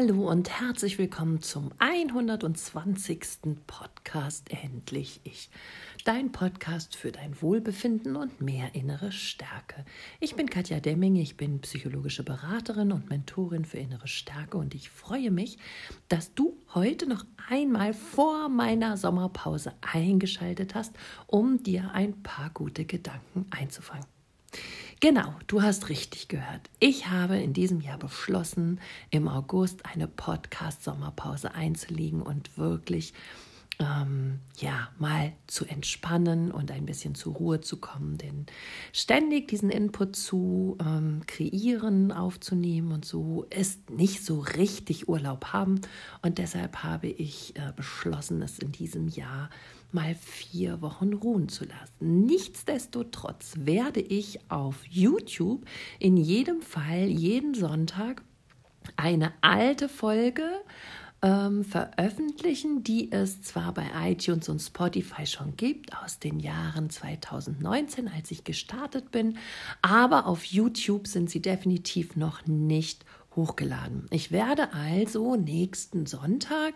Hallo und herzlich willkommen zum 120. Podcast Endlich Ich. Dein Podcast für dein Wohlbefinden und mehr innere Stärke. Ich bin Katja Demming, ich bin psychologische Beraterin und Mentorin für innere Stärke und ich freue mich, dass du heute noch einmal vor meiner Sommerpause eingeschaltet hast, um dir ein paar gute Gedanken einzufangen. Genau, du hast richtig gehört. Ich habe in diesem Jahr beschlossen, im August eine Podcast-Sommerpause einzulegen und wirklich ähm, ja, mal zu entspannen und ein bisschen zur Ruhe zu kommen. Denn ständig diesen Input zu ähm, kreieren, aufzunehmen und so ist nicht so richtig Urlaub haben. Und deshalb habe ich äh, beschlossen, es in diesem Jahr mal vier Wochen ruhen zu lassen. Nichtsdestotrotz werde ich auf YouTube in jedem Fall jeden Sonntag eine alte Folge ähm, veröffentlichen, die es zwar bei iTunes und Spotify schon gibt aus den Jahren 2019, als ich gestartet bin, aber auf YouTube sind sie definitiv noch nicht hochgeladen. Ich werde also nächsten Sonntag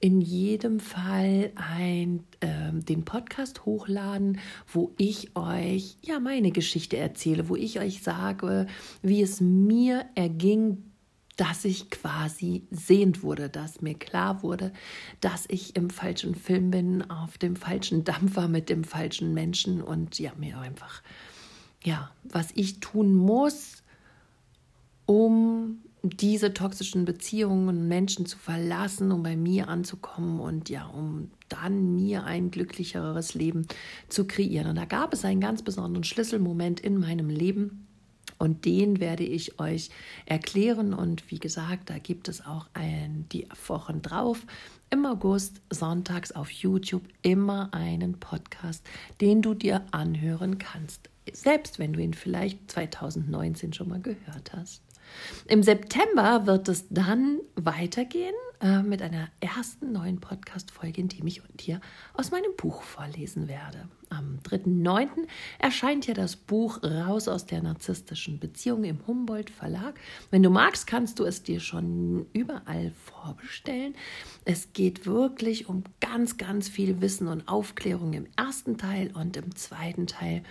in jedem Fall ein, äh, den Podcast hochladen, wo ich euch ja meine Geschichte erzähle, wo ich euch sage, wie es mir erging, dass ich quasi sehend wurde, dass mir klar wurde, dass ich im falschen Film bin, auf dem falschen Dampfer mit dem falschen Menschen und ja, mir einfach, ja, was ich tun muss, um diese toxischen Beziehungen und Menschen zu verlassen, um bei mir anzukommen und ja, um dann mir ein glücklicheres Leben zu kreieren. Und da gab es einen ganz besonderen Schlüsselmoment in meinem Leben. Und den werde ich euch erklären. Und wie gesagt, da gibt es auch ein, die Wochen drauf im August sonntags auf YouTube immer einen Podcast, den du dir anhören kannst. Selbst wenn du ihn vielleicht 2019 schon mal gehört hast. Im September wird es dann weitergehen äh, mit einer ersten neuen Podcast-Folge, in dem ich dir aus meinem Buch vorlesen werde. Am 3.9. erscheint ja das Buch Raus aus der narzisstischen Beziehung im Humboldt Verlag. Wenn du magst, kannst du es dir schon überall vorbestellen. Es geht wirklich um ganz, ganz viel Wissen und Aufklärung im ersten Teil und im zweiten Teil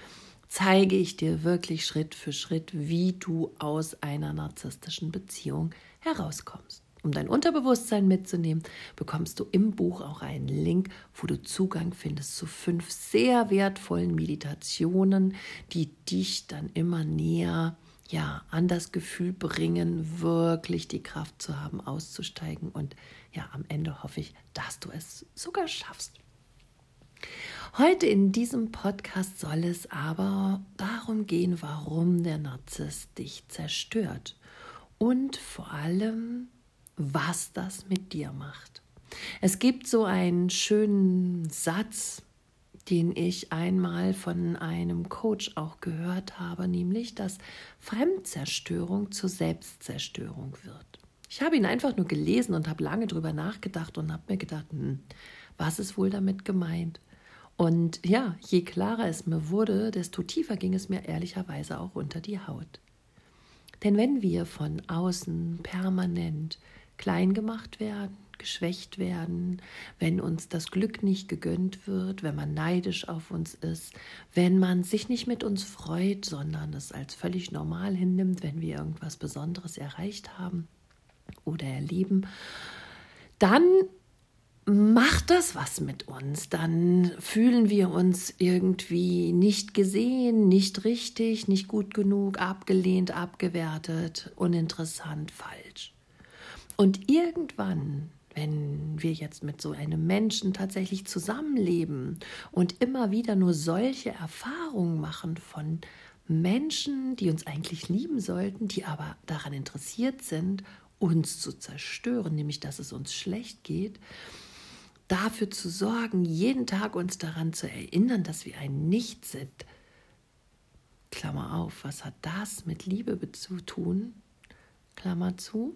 zeige ich dir wirklich Schritt für Schritt, wie du aus einer narzisstischen Beziehung herauskommst. Um dein Unterbewusstsein mitzunehmen, bekommst du im Buch auch einen Link, wo du Zugang findest zu fünf sehr wertvollen Meditationen, die dich dann immer näher ja, an das Gefühl bringen, wirklich die Kraft zu haben, auszusteigen. Und ja, am Ende hoffe ich, dass du es sogar schaffst. Heute in diesem Podcast soll es aber darum gehen, warum der Narzisst dich zerstört und vor allem, was das mit dir macht. Es gibt so einen schönen Satz, den ich einmal von einem Coach auch gehört habe, nämlich, dass Fremdzerstörung zur Selbstzerstörung wird. Ich habe ihn einfach nur gelesen und habe lange darüber nachgedacht und habe mir gedacht, hm, was ist wohl damit gemeint? Und ja, je klarer es mir wurde, desto tiefer ging es mir ehrlicherweise auch unter die Haut. Denn wenn wir von außen permanent klein gemacht werden, geschwächt werden, wenn uns das Glück nicht gegönnt wird, wenn man neidisch auf uns ist, wenn man sich nicht mit uns freut, sondern es als völlig normal hinnimmt, wenn wir irgendwas Besonderes erreicht haben oder erleben, dann macht das was mit uns. Dann fühlen wir uns irgendwie nicht gesehen, nicht richtig, nicht gut genug, abgelehnt, abgewertet, uninteressant, falsch. Und irgendwann, wenn wir jetzt mit so einem Menschen tatsächlich zusammenleben und immer wieder nur solche Erfahrungen machen von Menschen, die uns eigentlich lieben sollten, die aber daran interessiert sind, uns zu zerstören, nämlich dass es uns schlecht geht, dafür zu sorgen, jeden Tag uns daran zu erinnern, dass wir ein Nichts sind. Klammer auf, was hat das mit Liebe zu tun? Klammer zu.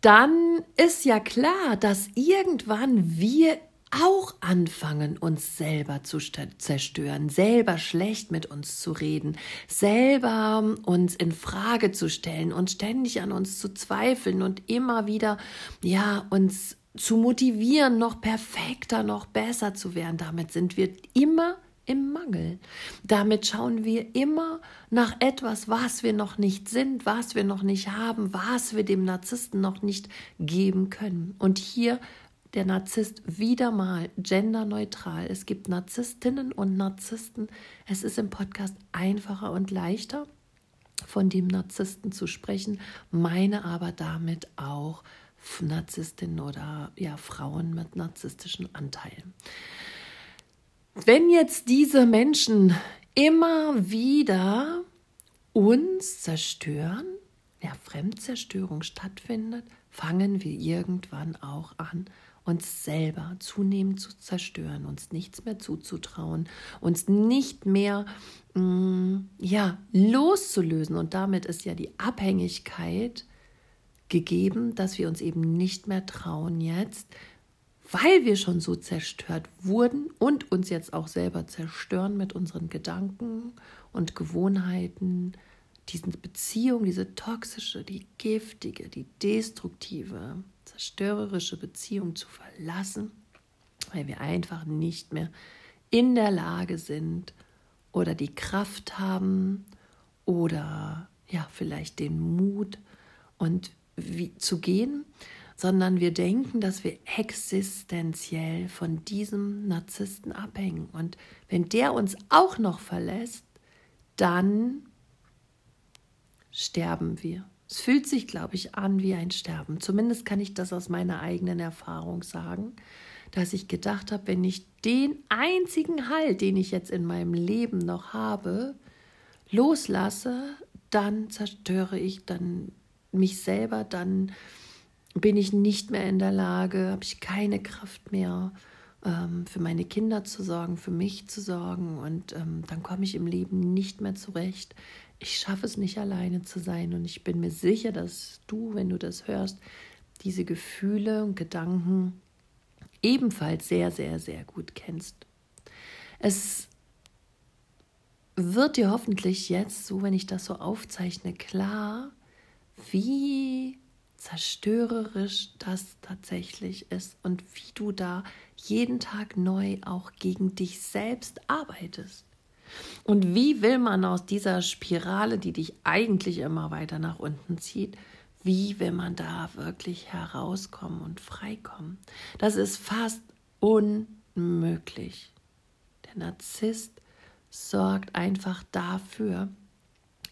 Dann ist ja klar, dass irgendwann wir auch anfangen, uns selber zu zerstören, selber schlecht mit uns zu reden, selber uns in Frage zu stellen und ständig an uns zu zweifeln und immer wieder, ja, uns zu motivieren, noch perfekter, noch besser zu werden. Damit sind wir immer im Mangel. Damit schauen wir immer nach etwas, was wir noch nicht sind, was wir noch nicht haben, was wir dem Narzissten noch nicht geben können. Und hier der Narzisst wieder mal genderneutral. Es gibt Narzisstinnen und Narzissten. Es ist im Podcast einfacher und leichter, von dem Narzissten zu sprechen, meine aber damit auch Narzisstinnen oder ja, Frauen mit narzisstischen Anteilen. Wenn jetzt diese Menschen immer wieder uns zerstören, ja, Fremdzerstörung stattfindet, fangen wir irgendwann auch an, uns selber zunehmend zu zerstören, uns nichts mehr zuzutrauen, uns nicht mehr mh, mm, ja, loszulösen. Und damit ist ja die Abhängigkeit gegeben, dass wir uns eben nicht mehr trauen jetzt, weil wir schon so zerstört wurden und uns jetzt auch selber zerstören mit unseren Gedanken und Gewohnheiten, diese Beziehung, diese toxische, die giftige, die destruktive, zerstörerische Beziehung zu verlassen, weil wir einfach nicht mehr in der Lage sind oder die Kraft haben oder ja, vielleicht den Mut und wie, zu gehen, sondern wir denken, dass wir existenziell von diesem Narzissten abhängen. Und wenn der uns auch noch verlässt, dann sterben wir. Es fühlt sich, glaube ich, an wie ein Sterben. Zumindest kann ich das aus meiner eigenen Erfahrung sagen, dass ich gedacht habe, wenn ich den einzigen Halt, den ich jetzt in meinem Leben noch habe, loslasse, dann zerstöre ich dann mich selber, dann bin ich nicht mehr in der Lage, habe ich keine Kraft mehr, ähm, für meine Kinder zu sorgen, für mich zu sorgen. Und ähm, dann komme ich im Leben nicht mehr zurecht. Ich schaffe es nicht alleine zu sein. Und ich bin mir sicher, dass du, wenn du das hörst, diese Gefühle und Gedanken ebenfalls sehr, sehr, sehr gut kennst. Es wird dir hoffentlich jetzt, so wenn ich das so aufzeichne, klar, wie zerstörerisch das tatsächlich ist und wie du da jeden Tag neu auch gegen dich selbst arbeitest. Und wie will man aus dieser Spirale, die dich eigentlich immer weiter nach unten zieht, wie will man da wirklich herauskommen und freikommen? Das ist fast unmöglich. Der Narzisst sorgt einfach dafür,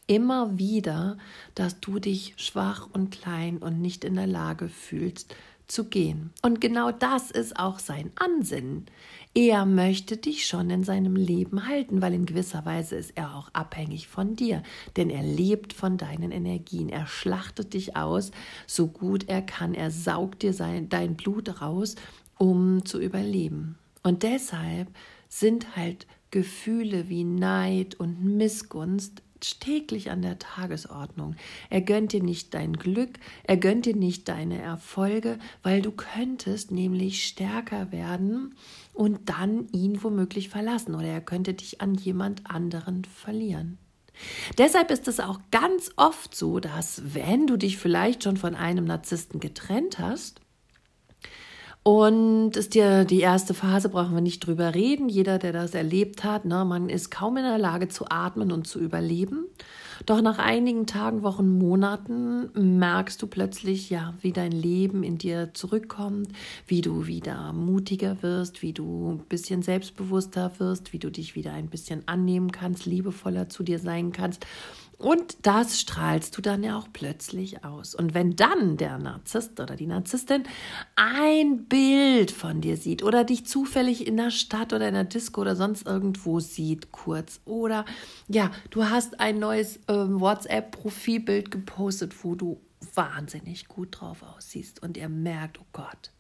immer wieder, dass du dich schwach und klein und nicht in der Lage fühlst, zu gehen. Und genau das ist auch sein Ansinnen. Er möchte dich schon in seinem Leben halten, weil in gewisser Weise ist er auch abhängig von dir, denn er lebt von deinen Energien. Er schlachtet dich aus, so gut er kann. Er saugt dir sein, dein Blut raus, um zu überleben. Und deshalb sind halt Gefühle wie Neid und Missgunst täglich an der Tagesordnung. Er gönnt dir nicht dein Glück, er gönnt dir nicht deine Erfolge, weil du könntest nämlich stärker werden und dann ihn womöglich verlassen oder er könnte dich an jemand anderen verlieren. Deshalb ist es auch ganz oft so, dass wenn du dich vielleicht schon von einem Narzissten getrennt hast, und ist dir die erste Phase, brauchen wir nicht drüber reden. Jeder, der das erlebt hat, ne, man ist kaum in der Lage zu atmen und zu überleben. Doch nach einigen Tagen, Wochen, Monaten merkst du plötzlich, ja, wie dein Leben in dir zurückkommt, wie du wieder mutiger wirst, wie du ein bisschen selbstbewusster wirst, wie du dich wieder ein bisschen annehmen kannst, liebevoller zu dir sein kannst. Und das strahlst du dann ja auch plötzlich aus. Und wenn dann der Narzisst oder die Narzisstin ein Bild von dir sieht oder dich zufällig in der Stadt oder in der Disco oder sonst irgendwo sieht, kurz, oder ja, du hast ein neues äh, WhatsApp-Profilbild gepostet, wo du wahnsinnig gut drauf aussiehst und er merkt, oh Gott,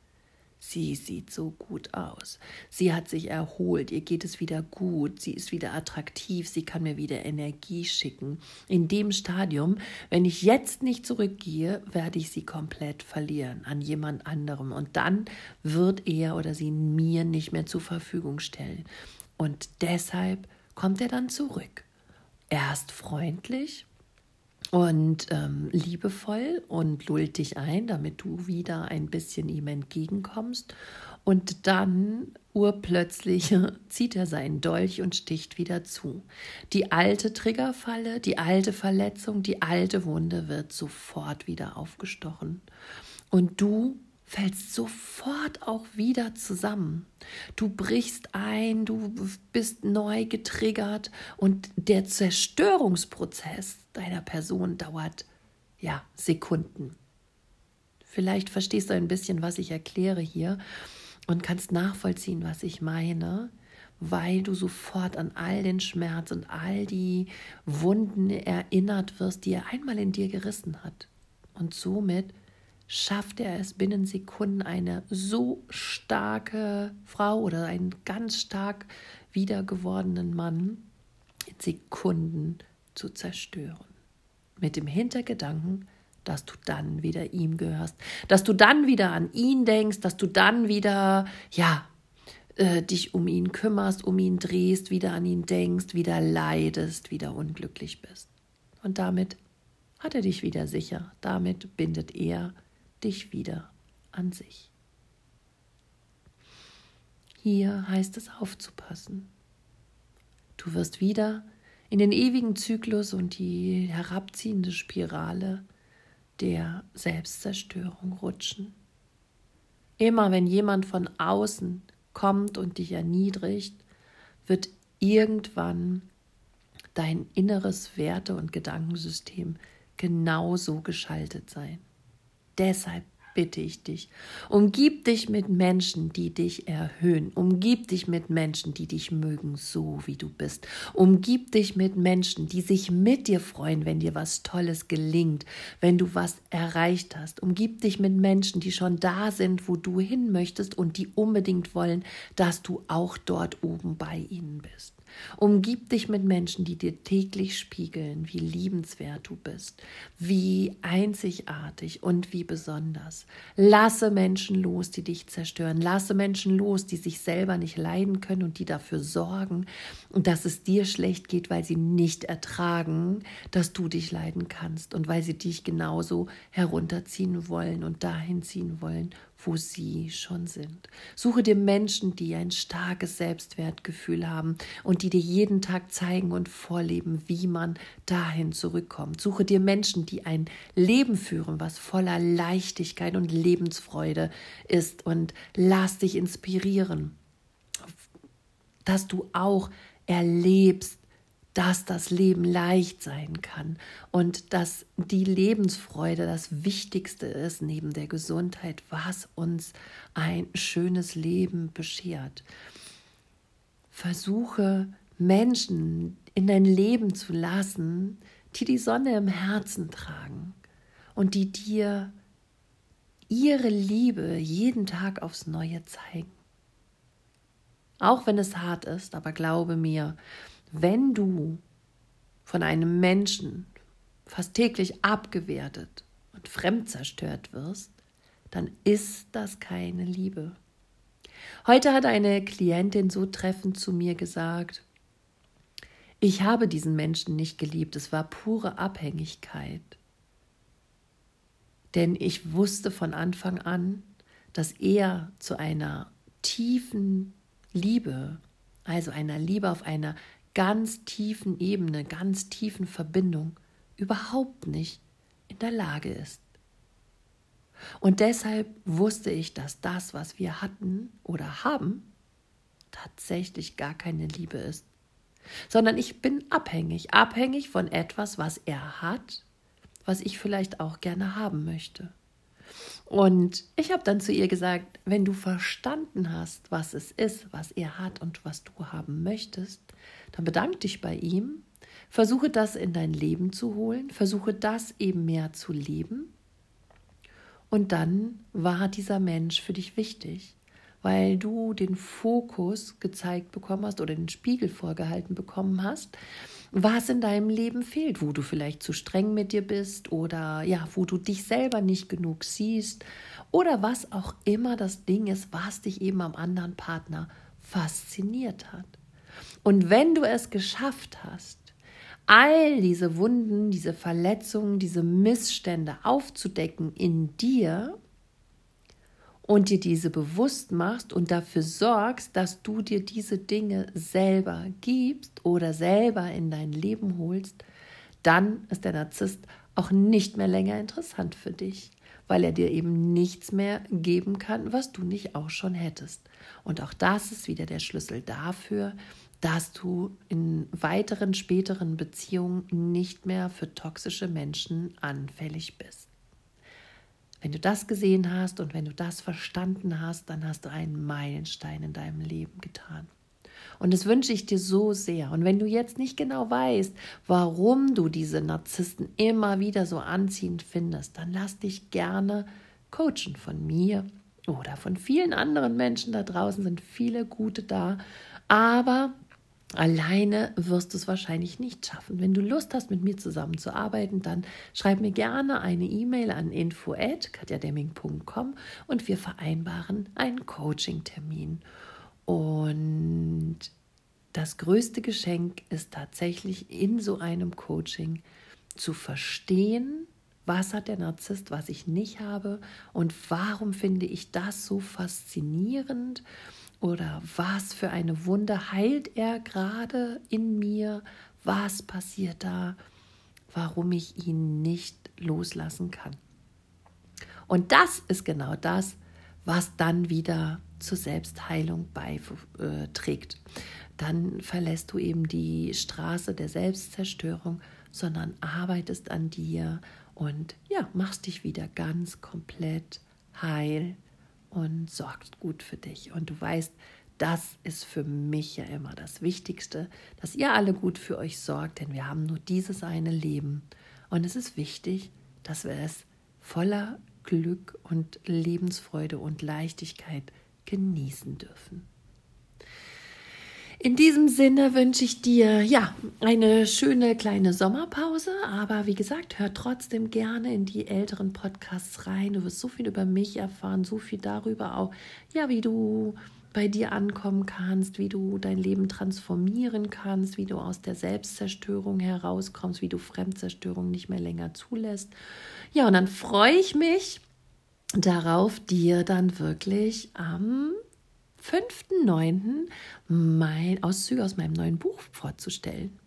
Sie sieht so gut aus. Sie hat sich erholt, ihr geht es wieder gut, sie ist wieder attraktiv, sie kann mir wieder Energie schicken. In dem Stadium, wenn ich jetzt nicht zurückgehe, werde ich sie komplett verlieren an jemand anderem und dann wird er oder sie mir nicht mehr zur Verfügung stellen. Und deshalb kommt er dann zurück. Erst freundlich, und ähm, liebevoll und lullt dich ein, damit du wieder ein bisschen ihm entgegenkommst. Und dann urplötzlich zieht er seinen Dolch und sticht wieder zu. Die alte Triggerfalle, die alte Verletzung, die alte Wunde wird sofort wieder aufgestochen. Und du fällst sofort auch wieder zusammen. Du brichst ein, du bist neu getriggert und der Zerstörungsprozess deiner Person dauert ja Sekunden. Vielleicht verstehst du ein bisschen, was ich erkläre hier und kannst nachvollziehen, was ich meine, weil du sofort an all den Schmerz und all die Wunden erinnert wirst, die er einmal in dir gerissen hat. Und somit schafft er es binnen Sekunden eine so starke Frau oder einen ganz stark wiedergewordenen Mann in Sekunden zu zerstören. Mit dem Hintergedanken, dass du dann wieder ihm gehörst, dass du dann wieder an ihn denkst, dass du dann wieder, ja, äh, dich um ihn kümmerst, um ihn drehst, wieder an ihn denkst, wieder leidest, wieder unglücklich bist. Und damit hat er dich wieder sicher, damit bindet er dich wieder an sich. Hier heißt es aufzupassen. Du wirst wieder in den ewigen Zyklus und die herabziehende Spirale der Selbstzerstörung rutschen. Immer wenn jemand von außen kommt und dich erniedrigt, wird irgendwann dein inneres Werte- und Gedankensystem genauso geschaltet sein. Deshalb bitte ich dich, umgib dich mit Menschen, die dich erhöhen. Umgib dich mit Menschen, die dich mögen, so wie du bist. Umgib dich mit Menschen, die sich mit dir freuen, wenn dir was Tolles gelingt, wenn du was erreicht hast. Umgib dich mit Menschen, die schon da sind, wo du hin möchtest und die unbedingt wollen, dass du auch dort oben bei ihnen bist. Umgib dich mit Menschen, die dir täglich spiegeln, wie liebenswert du bist, wie einzigartig und wie besonders. Lasse Menschen los, die dich zerstören. Lasse Menschen los, die sich selber nicht leiden können und die dafür sorgen, dass es dir schlecht geht, weil sie nicht ertragen, dass du dich leiden kannst und weil sie dich genauso herunterziehen wollen und dahin ziehen wollen, wo sie schon sind. Suche dir Menschen, die ein starkes Selbstwertgefühl haben und die dir jeden Tag zeigen und vorleben, wie man dahin zurückkommt. Suche dir Menschen, die ein Leben führen, was voller Leichtigkeit und Lebensfreude ist und lass dich inspirieren, dass du auch erlebst, dass das Leben leicht sein kann und dass die Lebensfreude das Wichtigste ist neben der Gesundheit, was uns ein schönes Leben beschert. Versuche Menschen in dein Leben zu lassen, die die Sonne im Herzen tragen und die dir ihre Liebe jeden Tag aufs Neue zeigen. Auch wenn es hart ist, aber glaube mir, wenn du von einem Menschen fast täglich abgewertet und fremdzerstört wirst, dann ist das keine Liebe. Heute hat eine Klientin so treffend zu mir gesagt, ich habe diesen Menschen nicht geliebt, es war pure Abhängigkeit. Denn ich wusste von Anfang an, dass er zu einer tiefen Liebe, also einer Liebe auf einer ganz tiefen Ebene, ganz tiefen Verbindung überhaupt nicht in der Lage ist. Und deshalb wusste ich, dass das, was wir hatten oder haben, tatsächlich gar keine Liebe ist, sondern ich bin abhängig, abhängig von etwas, was er hat, was ich vielleicht auch gerne haben möchte. Und ich habe dann zu ihr gesagt, wenn du verstanden hast, was es ist, was er hat und was du haben möchtest, dann bedank dich bei ihm, versuche das in dein Leben zu holen, versuche das eben mehr zu leben. Und dann war dieser Mensch für dich wichtig, weil du den Fokus gezeigt bekommen hast oder den Spiegel vorgehalten bekommen hast, was in deinem Leben fehlt, wo du vielleicht zu streng mit dir bist oder ja, wo du dich selber nicht genug siehst oder was auch immer das Ding ist, was dich eben am anderen Partner fasziniert hat. Und wenn du es geschafft hast, all diese Wunden, diese Verletzungen, diese Missstände aufzudecken in dir und dir diese bewusst machst und dafür sorgst, dass du dir diese Dinge selber gibst oder selber in dein Leben holst, dann ist der Narzisst auch nicht mehr länger interessant für dich, weil er dir eben nichts mehr geben kann, was du nicht auch schon hättest. Und auch das ist wieder der Schlüssel dafür, dass du in weiteren späteren Beziehungen nicht mehr für toxische Menschen anfällig bist. Wenn du das gesehen hast und wenn du das verstanden hast, dann hast du einen Meilenstein in deinem Leben getan. Und das wünsche ich dir so sehr. Und wenn du jetzt nicht genau weißt, warum du diese Narzissten immer wieder so anziehend findest, dann lass dich gerne coachen von mir oder von vielen anderen Menschen da draußen sind viele gute da. Aber Alleine wirst du es wahrscheinlich nicht schaffen. Wenn du Lust hast, mit mir zusammenzuarbeiten, dann schreib mir gerne eine E-Mail an info@katjademming.com und wir vereinbaren einen Coaching-Termin. Und das größte Geschenk ist tatsächlich in so einem Coaching zu verstehen, was hat der Narzisst, was ich nicht habe und warum finde ich das so faszinierend oder was für eine Wunde heilt er gerade in mir? Was passiert da? Warum ich ihn nicht loslassen kann. Und das ist genau das, was dann wieder zur Selbstheilung beiträgt. Dann verlässt du eben die Straße der Selbstzerstörung, sondern arbeitest an dir und ja, machst dich wieder ganz komplett heil und sorgst gut für dich. Und du weißt, das ist für mich ja immer das Wichtigste, dass ihr alle gut für euch sorgt, denn wir haben nur dieses eine Leben. Und es ist wichtig, dass wir es voller Glück und Lebensfreude und Leichtigkeit genießen dürfen. In diesem Sinne wünsche ich dir ja eine schöne kleine Sommerpause, aber wie gesagt, hör trotzdem gerne in die älteren Podcasts rein. Du wirst so viel über mich erfahren, so viel darüber auch, ja, wie du bei dir ankommen kannst, wie du dein Leben transformieren kannst, wie du aus der Selbstzerstörung herauskommst, wie du Fremdzerstörung nicht mehr länger zulässt. Ja, und dann freue ich mich darauf, dir dann wirklich am 5.9. mein Auszüge aus meinem neuen Buch vorzustellen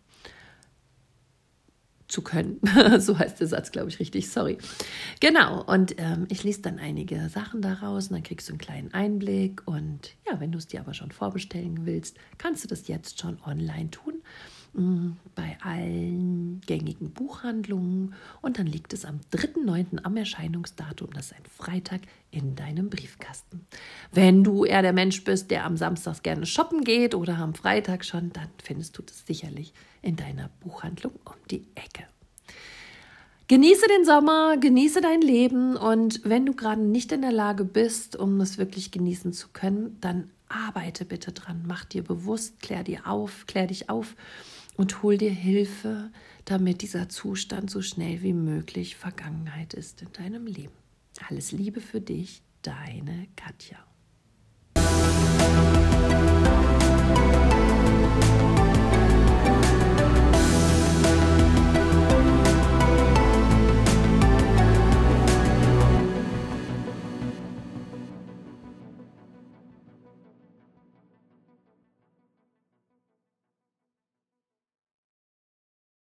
zu können. so heißt der Satz, glaube ich, richtig. Sorry. Genau. Und ähm, ich lese dann einige Sachen daraus und dann kriegst du einen kleinen Einblick. Und ja, wenn du es dir aber schon vorbestellen willst, kannst du das jetzt schon online tun bei allen gängigen Buchhandlungen und dann liegt es am 3.9. am Erscheinungsdatum, das ist ein Freitag, in deinem Briefkasten. Wenn du eher der Mensch bist, der am Samstag gerne shoppen geht oder am Freitag schon, dann findest du das sicherlich in deiner Buchhandlung um die Ecke. Genieße den Sommer, genieße dein Leben und wenn du gerade nicht in der Lage bist, um es wirklich genießen zu können, dann arbeite bitte dran, mach dir bewusst, klär dir auf, klär dich auf und hol dir Hilfe, damit dieser Zustand so schnell wie möglich Vergangenheit ist in deinem Leben. Alles Liebe für dich, deine Katja.